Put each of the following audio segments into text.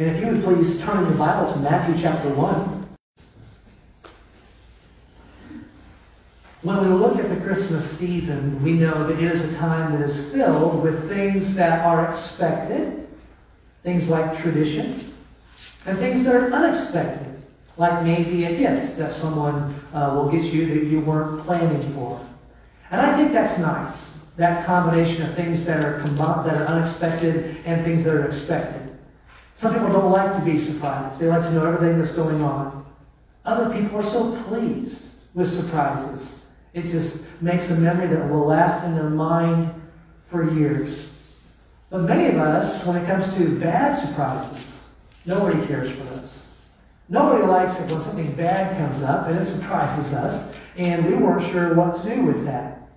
And if you would please turn your Bible to Matthew chapter 1. When we look at the Christmas season, we know that it is a time that is filled with things that are expected, things like tradition, and things that are unexpected, like maybe a gift that someone uh, will get you that you weren't planning for. And I think that's nice, that combination of things that are, that are unexpected and things that are expected. Some people don't like to be surprised. They like to know everything that's going on. Other people are so pleased with surprises. It just makes a memory that will last in their mind for years. But many of us, when it comes to bad surprises, nobody cares for those. Nobody likes it when something bad comes up and it surprises us, and we weren't sure what to do with that.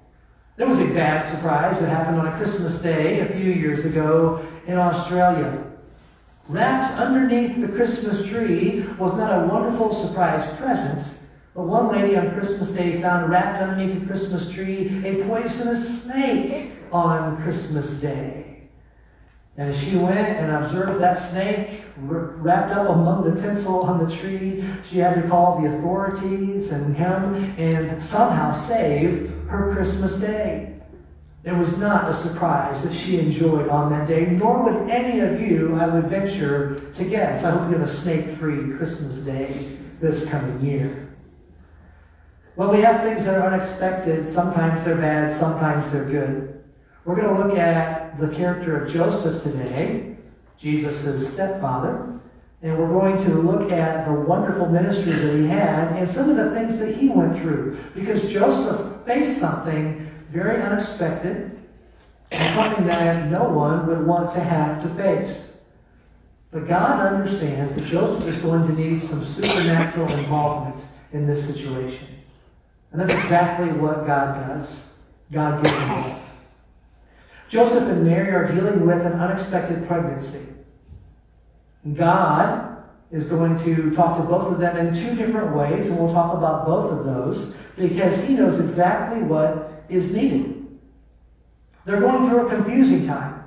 There was a bad surprise that happened on a Christmas day a few years ago in Australia. Wrapped underneath the Christmas tree was not a wonderful surprise present, but one lady on Christmas Day found wrapped underneath the Christmas tree a poisonous snake on Christmas Day. And she went and observed that snake wrapped up among the tinsel on the tree, she had to call the authorities and him and somehow save her Christmas Day. It was not a surprise that she enjoyed on that day, nor would any of you, I would venture to guess. I hope you have a snake free Christmas Day this coming year. When we have things that are unexpected, sometimes they're bad, sometimes they're good. We're going to look at the character of Joseph today, Jesus' stepfather, and we're going to look at the wonderful ministry that he had and some of the things that he went through. Because Joseph faced something very unexpected and something that no one would want to have to face. But God understands that Joseph is going to need some supernatural involvement in this situation. And that's exactly what God does. God gives him Joseph and Mary are dealing with an unexpected pregnancy. God is going to talk to both of them in two different ways, and we'll talk about both of those because he knows exactly what is needed. They're going through a confusing time,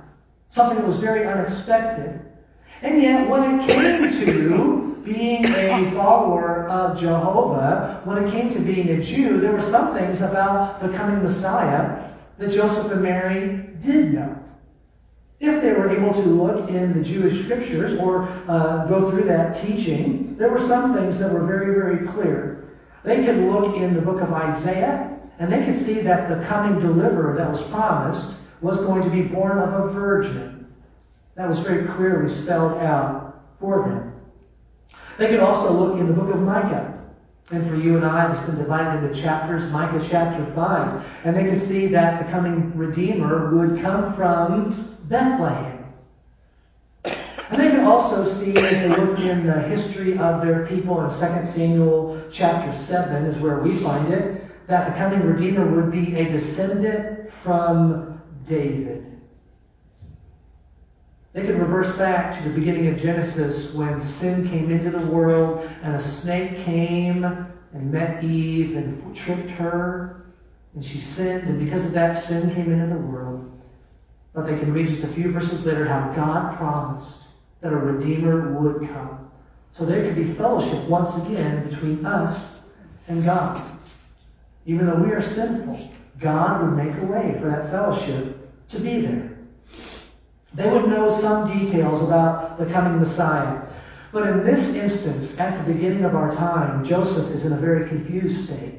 something that was very unexpected. And yet, when it came to being a follower of Jehovah, when it came to being a Jew, there were some things about the coming Messiah that Joseph and Mary did know. If they were able to look in the Jewish scriptures or uh, go through that teaching, there were some things that were very, very clear. They could look in the book of Isaiah and they could see that the coming deliverer that was promised was going to be born of a virgin. That was very clearly spelled out for them. They could also look in the book of Micah. And for you and I, it's been divided into chapters, Micah chapter 5. And they could see that the coming Redeemer would come from Bethlehem. And they can also see, as they look in the history of their people in 2 Samuel chapter 7, is where we find it, that the coming Redeemer would be a descendant from David. They could reverse back to the beginning of Genesis when sin came into the world and a snake came and met Eve and tricked her and she sinned, and because of that, sin came into the world. But they can read just a few verses later how God promised that a Redeemer would come. So there could be fellowship once again between us and God. Even though we are sinful, God would make a way for that fellowship to be there. They would know some details about the coming Messiah. But in this instance, at the beginning of our time, Joseph is in a very confused state.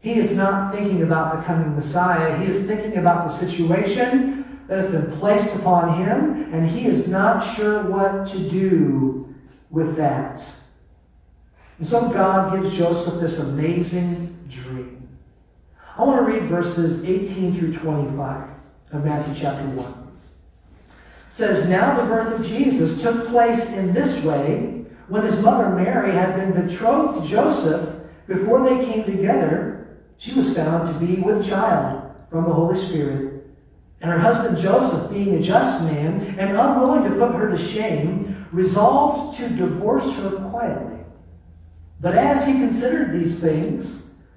He is not thinking about the coming Messiah. He is thinking about the situation that has been placed upon him, and he is not sure what to do with that. And so God gives Joseph this amazing dream. I want to read verses 18 through 25 of Matthew chapter 1 says, Now the birth of Jesus took place in this way when his mother Mary had been betrothed to Joseph. Before they came together, she was found to be with child from the Holy Spirit. And her husband Joseph, being a just man and unwilling to put her to shame, resolved to divorce her quietly. But as he considered these things,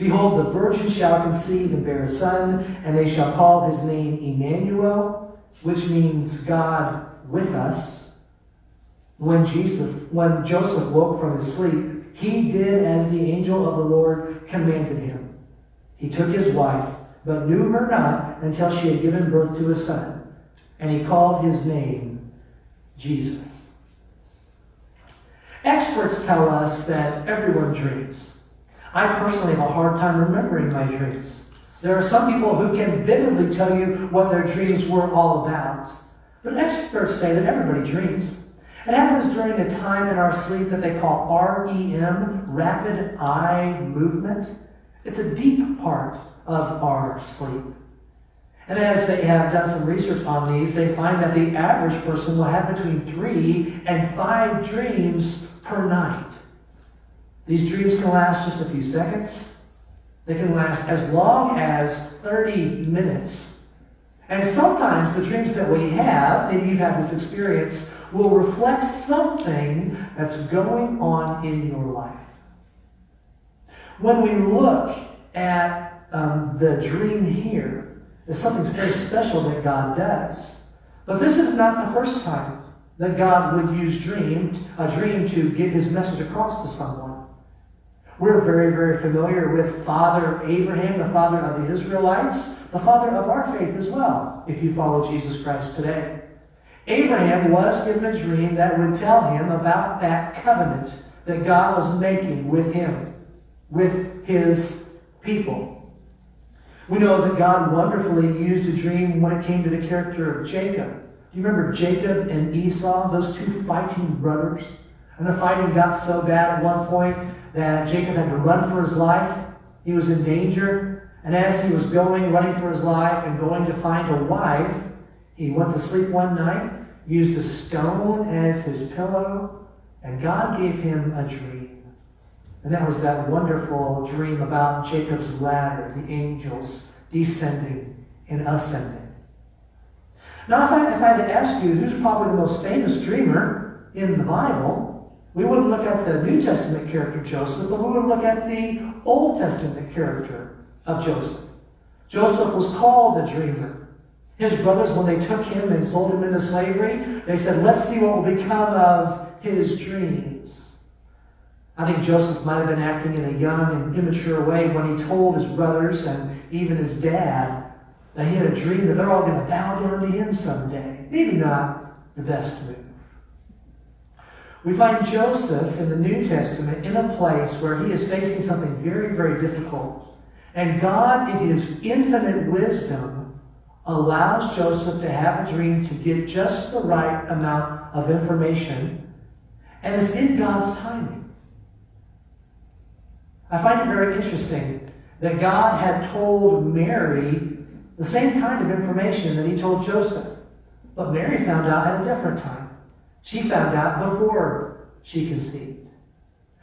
Behold, the virgin shall conceive and bear a son, and they shall call his name Emmanuel, which means God with us. When Jesus, when Joseph woke from his sleep, he did as the angel of the Lord commanded him. He took his wife, but knew her not until she had given birth to a son, and he called his name Jesus. Experts tell us that everyone dreams. I personally have a hard time remembering my dreams. There are some people who can vividly tell you what their dreams were all about. But experts say that everybody dreams. It happens during a time in our sleep that they call REM, rapid eye movement. It's a deep part of our sleep. And as they have done some research on these, they find that the average person will have between three and five dreams per night. These dreams can last just a few seconds. They can last as long as 30 minutes. And sometimes the dreams that we have, maybe you've had this experience, will reflect something that's going on in your life. When we look at um, the dream here, it's something very special that God does. But this is not the first time that God would use dream, a dream to get his message across to someone. We're very, very familiar with Father Abraham, the father of the Israelites, the father of our faith as well, if you follow Jesus Christ today. Abraham was given a dream that would tell him about that covenant that God was making with him, with his people. We know that God wonderfully used a dream when it came to the character of Jacob. Do you remember Jacob and Esau, those two fighting brothers? And the fighting got so bad at one point that Jacob had to run for his life. He was in danger. And as he was going, running for his life, and going to find a wife, he went to sleep one night, used a stone as his pillow, and God gave him a dream. And that was that wonderful dream about Jacob's ladder, the angels descending and ascending. Now, if I, if I had to ask you who's probably the most famous dreamer in the Bible, we wouldn't look at the New Testament character Joseph, but we would look at the Old Testament character of Joseph. Joseph was called a dreamer. His brothers, when they took him and sold him into slavery, they said, Let's see what will become of his dreams. I think Joseph might have been acting in a young and immature way when he told his brothers and even his dad that he had a dream that they're all going to bow down to him someday. Maybe not the best move. We find Joseph in the New Testament in a place where he is facing something very, very difficult. And God, in his infinite wisdom, allows Joseph to have a dream to get just the right amount of information. And it's in God's timing. I find it very interesting that God had told Mary the same kind of information that he told Joseph. But Mary found out at a different time. She found out before she conceived.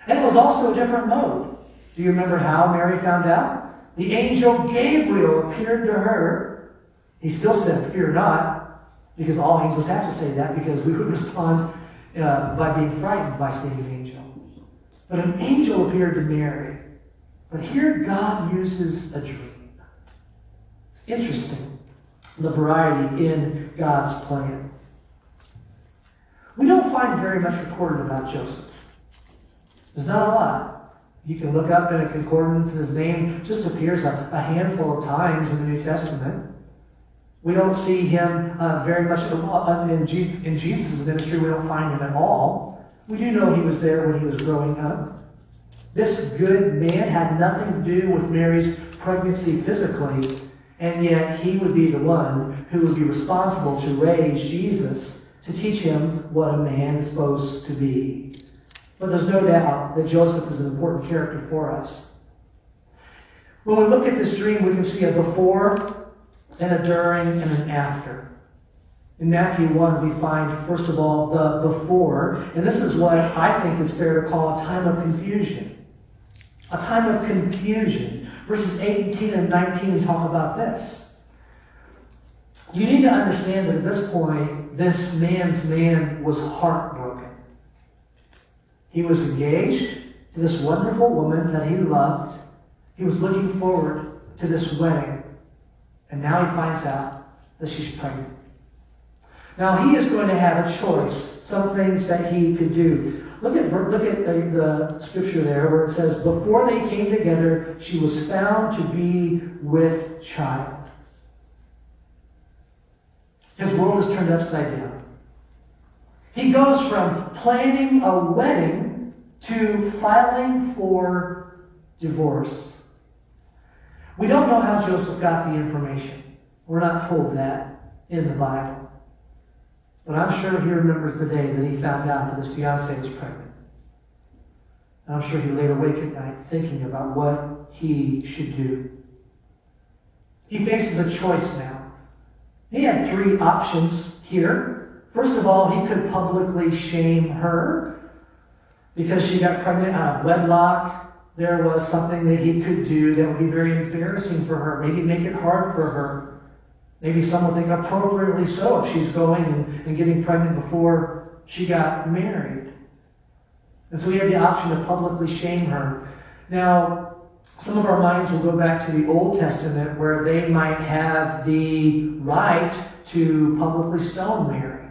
And it was also a different mode. Do you remember how Mary found out? The angel Gabriel appeared to her. He still said, Fear not, because all angels have to say that because we would respond uh, by being frightened by seeing an angel. But an angel appeared to Mary. But here God uses a dream. It's interesting, the variety in God's plan. Find very much recorded about Joseph. There's not a lot. You can look up in a concordance, and his name just appears a, a handful of times in the New Testament. We don't see him uh, very much uh, in Jesus, in Jesus' ministry. We don't find him at all. We do know he was there when he was growing up. This good man had nothing to do with Mary's pregnancy physically, and yet he would be the one who would be responsible to raise Jesus to teach him what a man is supposed to be. But there's no doubt that Joseph is an important character for us. When we look at this dream, we can see a before and a during and an after. In Matthew 1, we find, first of all, the before, and this is what I think is fair to call a time of confusion. A time of confusion. Verses 18 and 19 talk about this. You need to understand that at this point, this man's man was heartbroken. He was engaged to this wonderful woman that he loved. He was looking forward to this wedding. And now he finds out that she's pregnant. Now he is going to have a choice, some things that he could do. Look at, look at the, the scripture there where it says, Before they came together, she was found to be with child. His world is turned upside down. He goes from planning a wedding to filing for divorce. We don't know how Joseph got the information. We're not told that in the Bible. But I'm sure he remembers the day that he found out that his fiancee was pregnant. And I'm sure he laid awake at night thinking about what he should do. He faces a choice now. He had three options here. First of all, he could publicly shame her because she got pregnant out of wedlock. There was something that he could do that would be very embarrassing for her, maybe make it hard for her. Maybe some will think appropriately so if she's going and, and getting pregnant before she got married. And so he had the option to publicly shame her. Now, some of our minds will go back to the Old Testament where they might have the right to publicly stone Mary.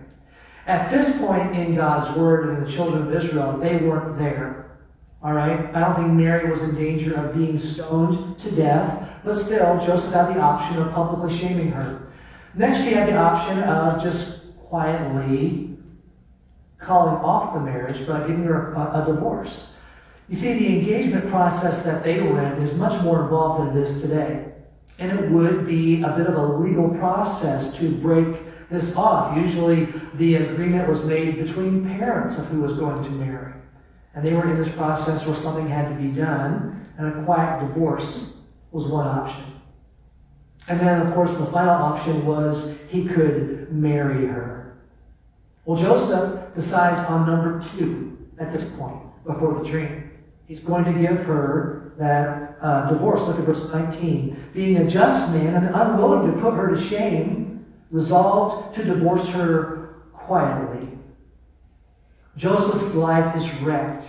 At this point in God's Word and in the children of Israel, they weren't there. All right? I don't think Mary was in danger of being stoned to death. But still, Joseph had the option of publicly shaming her. Next, he had the option of just quietly calling off the marriage, but giving her a, a divorce. You see, the engagement process that they were in is much more involved than it is today. And it would be a bit of a legal process to break this off. Usually, the agreement was made between parents of who was going to marry. And they were in this process where something had to be done, and a quiet divorce was one option. And then, of course, the final option was he could marry her. Well, Joseph decides on number two at this point before the dream. He's going to give her that uh, divorce. Look at verse 19. Being a just man and unwilling to put her to shame, resolved to divorce her quietly. Joseph's life is wrecked.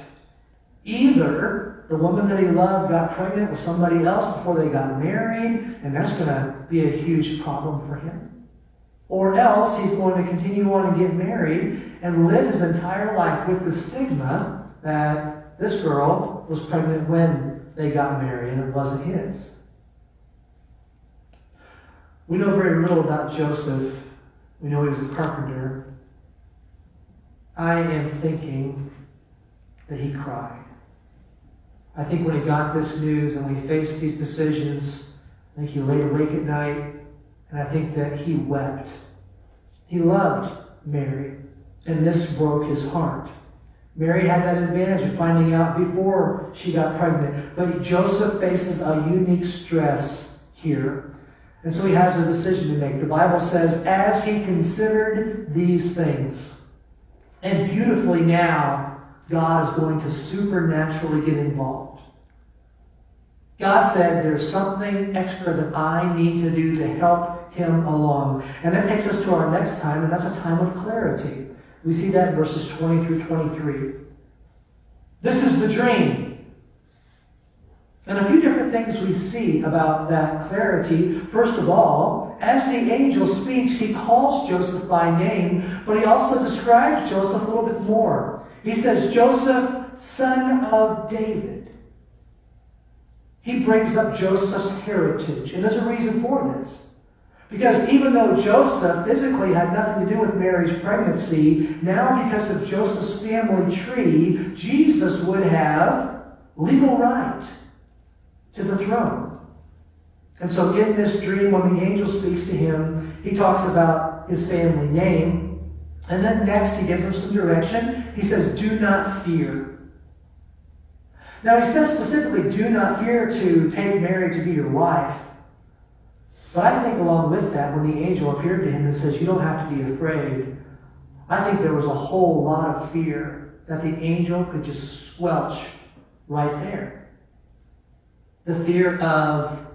Either the woman that he loved got pregnant with somebody else before they got married, and that's going to be a huge problem for him. Or else he's going to continue on and get married and live his entire life with the stigma that this girl was pregnant when they got married and it wasn't his. We know very little about Joseph. We know he was a carpenter. I am thinking that he cried. I think when he got this news and when he faced these decisions, I think he lay awake at night, and I think that he wept. He loved Mary, and this broke his heart. Mary had that advantage of finding out before she got pregnant, but Joseph faces a unique stress here. And so he has a decision to make. The Bible says, as he considered these things, and beautifully now, God is going to supernaturally get involved. God said, There's something extra that I need to do to help him along. And that takes us to our next time, and that's a time of clarity. We see that in verses 20 through 23. This is the dream. And a few different things we see about that clarity. First of all, as the angel speaks, he calls Joseph by name, but he also describes Joseph a little bit more. He says, Joseph, son of David. He brings up Joseph's heritage. And there's a reason for this. Because even though Joseph physically had nothing to do with Mary's pregnancy, now because of Joseph's family tree, Jesus would have legal right to the throne. And so in this dream, when the angel speaks to him, he talks about his family name. And then next, he gives him some direction. He says, Do not fear. Now, he says specifically, Do not fear to take Mary to be your wife. But I think along with that, when the angel appeared to him and says, You don't have to be afraid, I think there was a whole lot of fear that the angel could just squelch right there. The fear of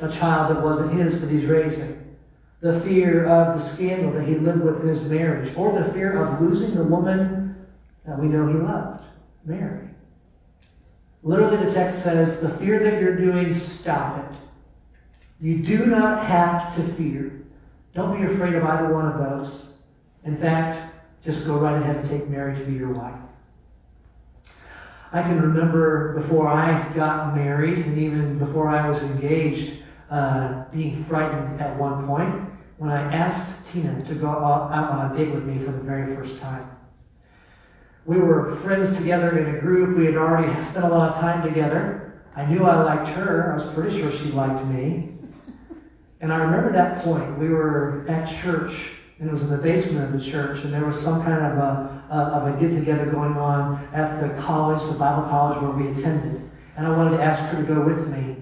a child that wasn't his that he's raising. The fear of the scandal that he lived with in his marriage. Or the fear of losing the woman that we know he loved, Mary. Literally, the text says, The fear that you're doing, stop it. You do not have to fear. Don't be afraid of either one of those. In fact, just go right ahead and take Mary to be your wife. I can remember before I got married and even before I was engaged, uh, being frightened at one point when I asked Tina to go out on a date with me for the very first time. We were friends together in a group. We had already spent a lot of time together. I knew I liked her. I was pretty sure she liked me. And I remember that point. We were at church, and it was in the basement of the church, and there was some kind of a, of a get together going on at the college, the Bible college where we attended. And I wanted to ask her to go with me.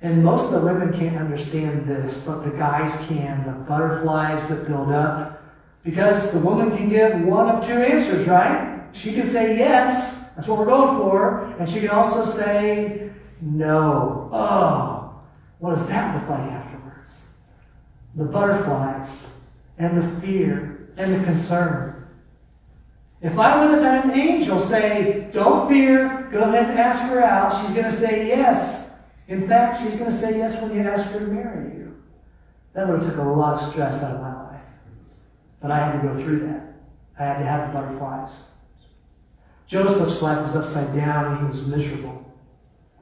And most of the women can't understand this, but the guys can. The butterflies that build up. Because the woman can give one of two answers, right? She can say yes, that's what we're going for. And she can also say no. Oh, what does that look like? The butterflies and the fear and the concern. If I would have had an angel say, Don't fear, go ahead and ask her out, she's going to say yes. In fact, she's going to say yes when you ask her to marry you. That would have took a lot of stress out of my life. But I had to go through that. I had to have the butterflies. Joseph's life was upside down and he was miserable.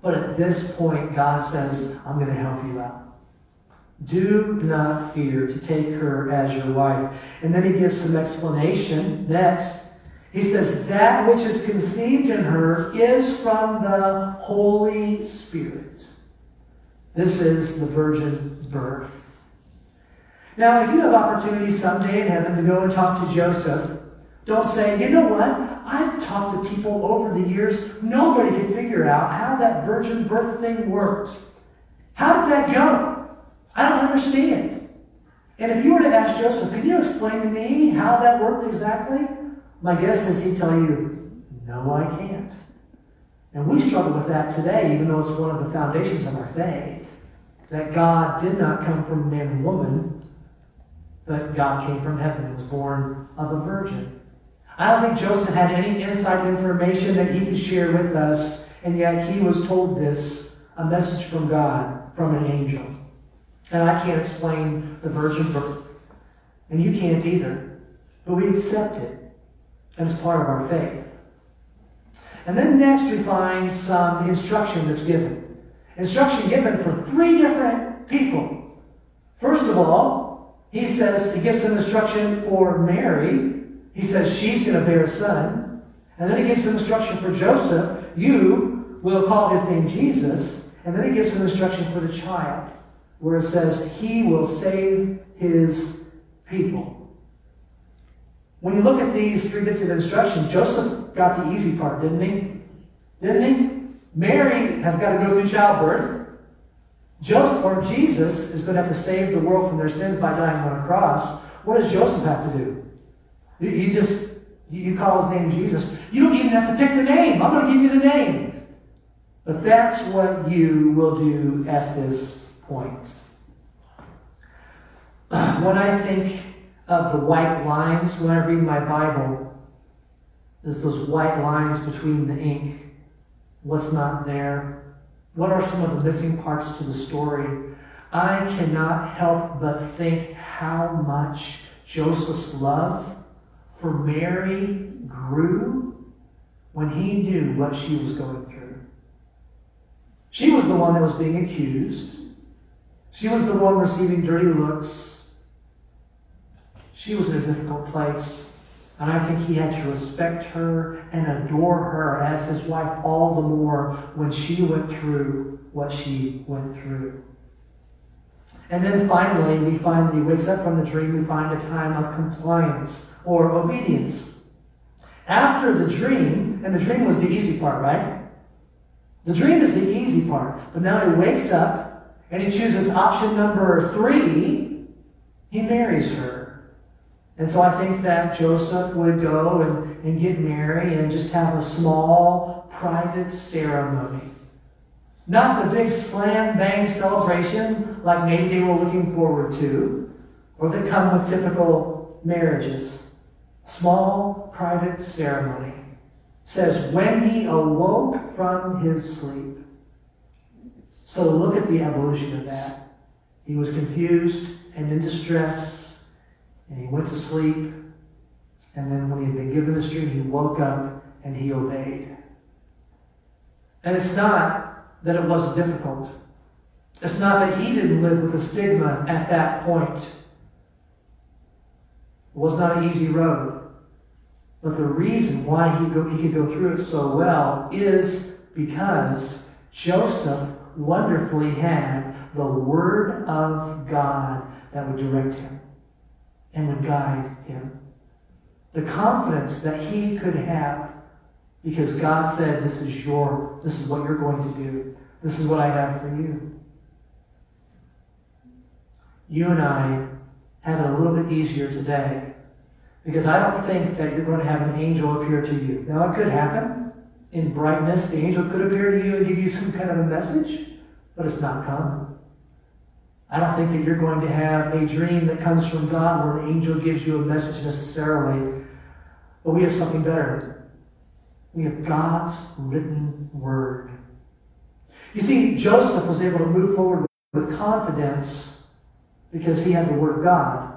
But at this point, God says, I'm going to help you out. Do not fear to take her as your wife. And then he gives some explanation next. He says, That which is conceived in her is from the Holy Spirit. This is the virgin birth. Now, if you have opportunity someday in heaven to go and talk to Joseph, don't say, you know what? I've talked to people over the years. Nobody could figure out how that virgin birth thing worked. How did that go? I don't understand. And if you were to ask Joseph, can you explain to me how that worked exactly? My guess is he'd tell you, no, I can't. And we struggle with that today, even though it's one of the foundations of our faith. That God did not come from man and woman, but God came from heaven and was born of a virgin. I don't think Joseph had any inside information that he could share with us, and yet he was told this a message from God, from an angel. And I can't explain the virgin birth. And you can't either. But we accept it as part of our faith. And then next we find some instruction that's given. Instruction given for three different people. First of all, he says, he gives some instruction for Mary. He says she's going to bear a son. And then he gives some instruction for Joseph. You will call his name Jesus. And then he gives some instruction for the child where it says, He will save His people. When you look at these three bits of instruction, Joseph got the easy part, didn't he? Didn't he? Mary has got to go through childbirth. Joseph or Jesus is going to have to save the world from their sins by dying on a cross. What does Joseph have to do? You just you call his name Jesus. You don't even have to pick the name. I'm going to give you the name. But that's what you will do at this point. When I think of the white lines when I read my Bible, there's those white lines between the ink. What's not there? What are some of the missing parts to the story? I cannot help but think how much Joseph's love for Mary grew when he knew what she was going through. She was the one that was being accused. She was the one receiving dirty looks. She was in a difficult place. And I think he had to respect her and adore her as his wife all the more when she went through what she went through. And then finally, we find that he wakes up from the dream, we find a time of compliance or obedience. After the dream, and the dream was the easy part, right? The dream is the easy part. But now he wakes up And he chooses option number three. He marries her. And so I think that Joseph would go and, and get married and just have a small private ceremony. Not the big slam bang celebration like maybe they were looking forward to, or that come with typical marriages. Small private ceremony says when he awoke from his sleep. So look at the evolution of that. He was confused and in distress, and he went to sleep. And then when he had been given this dream, he woke up and he obeyed. And it's not that it wasn't difficult. It's not that he didn't live with a stigma at that point. It was not an easy road. But the reason why he, he could go through it so well is because Joseph wonderfully had the Word of God that would direct him and would guide him. The confidence that he could have because God said, This is your, this is what you're going to do. This is what I have for you. You and I have it a little bit easier today because I don't think that you're going to have an angel appear to you. Now, it could happen in brightness. The angel could appear to you and give you some kind of a message, but it's not common. I don't think that you're going to have a dream that comes from God where the angel gives you a message necessarily. But we have something better. We have God's written word. You see, Joseph was able to move forward with confidence because he had the word of God.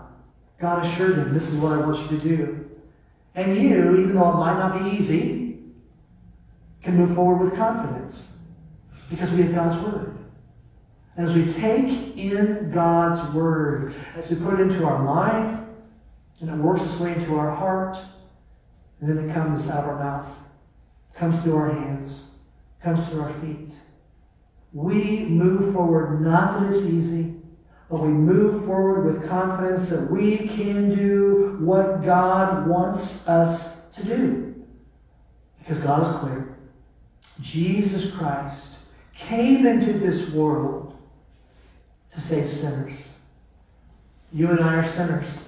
God assured him, This is what I want you to do. And you, even though it might not be easy, can move forward with confidence because we have God's Word. And as we take in God's Word, as we put it into our mind, and it works its way into our heart, and then it comes out of our mouth, comes through our hands, comes through our feet. We move forward not that it's easy, but we move forward with confidence that we can do what God wants us to do. Because God is clear. Jesus Christ came into this world to save sinners. You and I are sinners.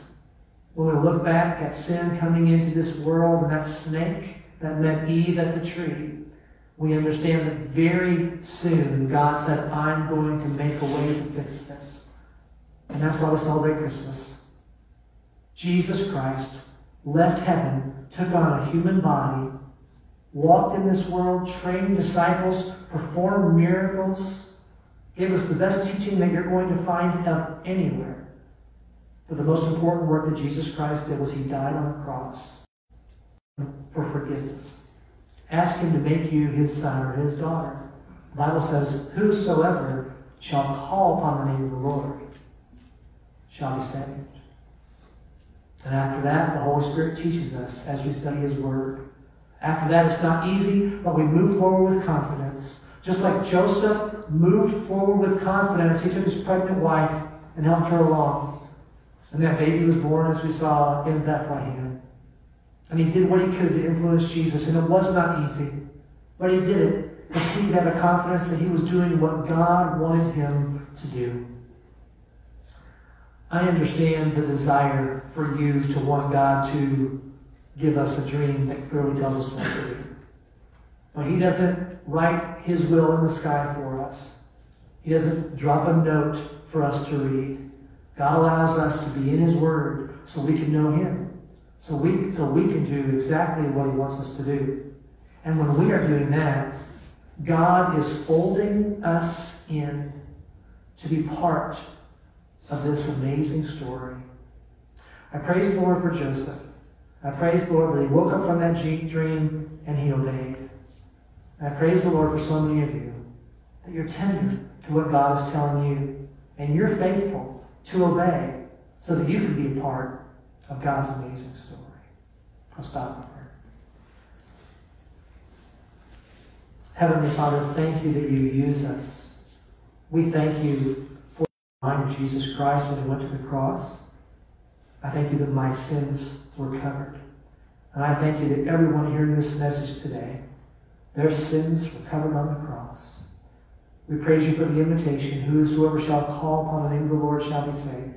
When we look back at sin coming into this world and that snake that met Eve at the tree, we understand that very soon God said, I'm going to make a way to fix this. And that's why we celebrate Christmas. Jesus Christ left heaven, took on a human body, walked in this world, trained disciples, performed miracles, gave us the best teaching that you're going to find anywhere. But the most important work that Jesus Christ did was he died on the cross for forgiveness. Ask him to make you his son or his daughter. The Bible says, Whosoever shall call upon the name of the Lord shall be saved. And after that, the Holy Spirit teaches us as we study His Word. After that, it's not easy, but we move forward with confidence. Just like Joseph moved forward with confidence, he took his pregnant wife and helped her along. And that baby was born, as we saw, in Bethlehem. And he did what he could to influence Jesus, and it was not easy. But he did it because he could have a confidence that he was doing what God wanted him to do. I understand the desire for you to want God to give us a dream that clearly tells us what to do. But He doesn't write His will in the sky for us. He doesn't drop a note for us to read. God allows us to be in His Word so we can know Him. So we, so we can do exactly what He wants us to do. And when we are doing that, God is folding us in to be part of this amazing story. I praise the Lord for Joseph. I praise the Lord that he woke up from that dream and he obeyed. I praise the Lord for so many of you that you're tender to what God is telling you and you're faithful to obey so that you can be a part of God's amazing story. Let's bow for prayer. Heavenly Father, thank you that you use us. We thank you for the mind of Jesus Christ when he went to the cross. I thank you that my sins were covered. And I thank you that everyone hearing this message today, their sins were covered on the cross. We praise you for the invitation. Whosoever shall call upon the name of the Lord shall be saved.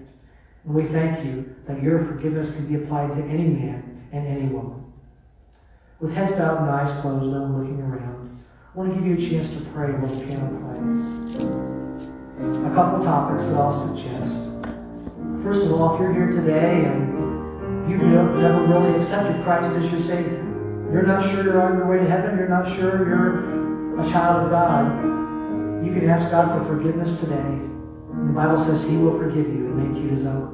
And we thank you that your forgiveness can be applied to any man and any woman. With heads bowed and eyes closed, no looking around, I want to give you a chance to pray while the piano plays. A couple topics that I'll suggest. First of all, if you're here today and you've never really accepted Christ as your Savior, you're not sure you're on your way to heaven, you're not sure you're a child of God, you can ask God for forgiveness today. The Bible says He will forgive you and make you His own.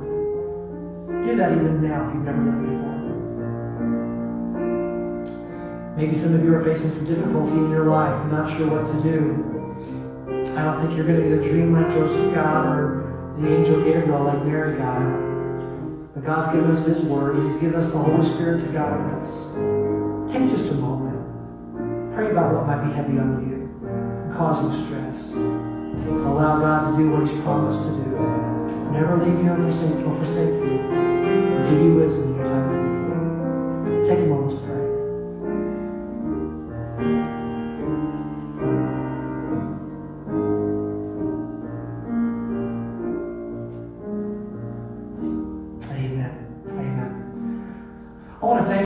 Do that even now if you've never done it before. Maybe some of you are facing some difficulty in your life, not sure what to do. I don't think you're going to get a dream like Joseph got or the angel Gabriel like Mary got. But God's given us His Word, and He's given us the Holy Spirit to guide us. Take just a moment. Pray about what might be heavy on you causing stress. Allow God to do what He's promised to do. Never leave you. Or forsake you. Give you wisdom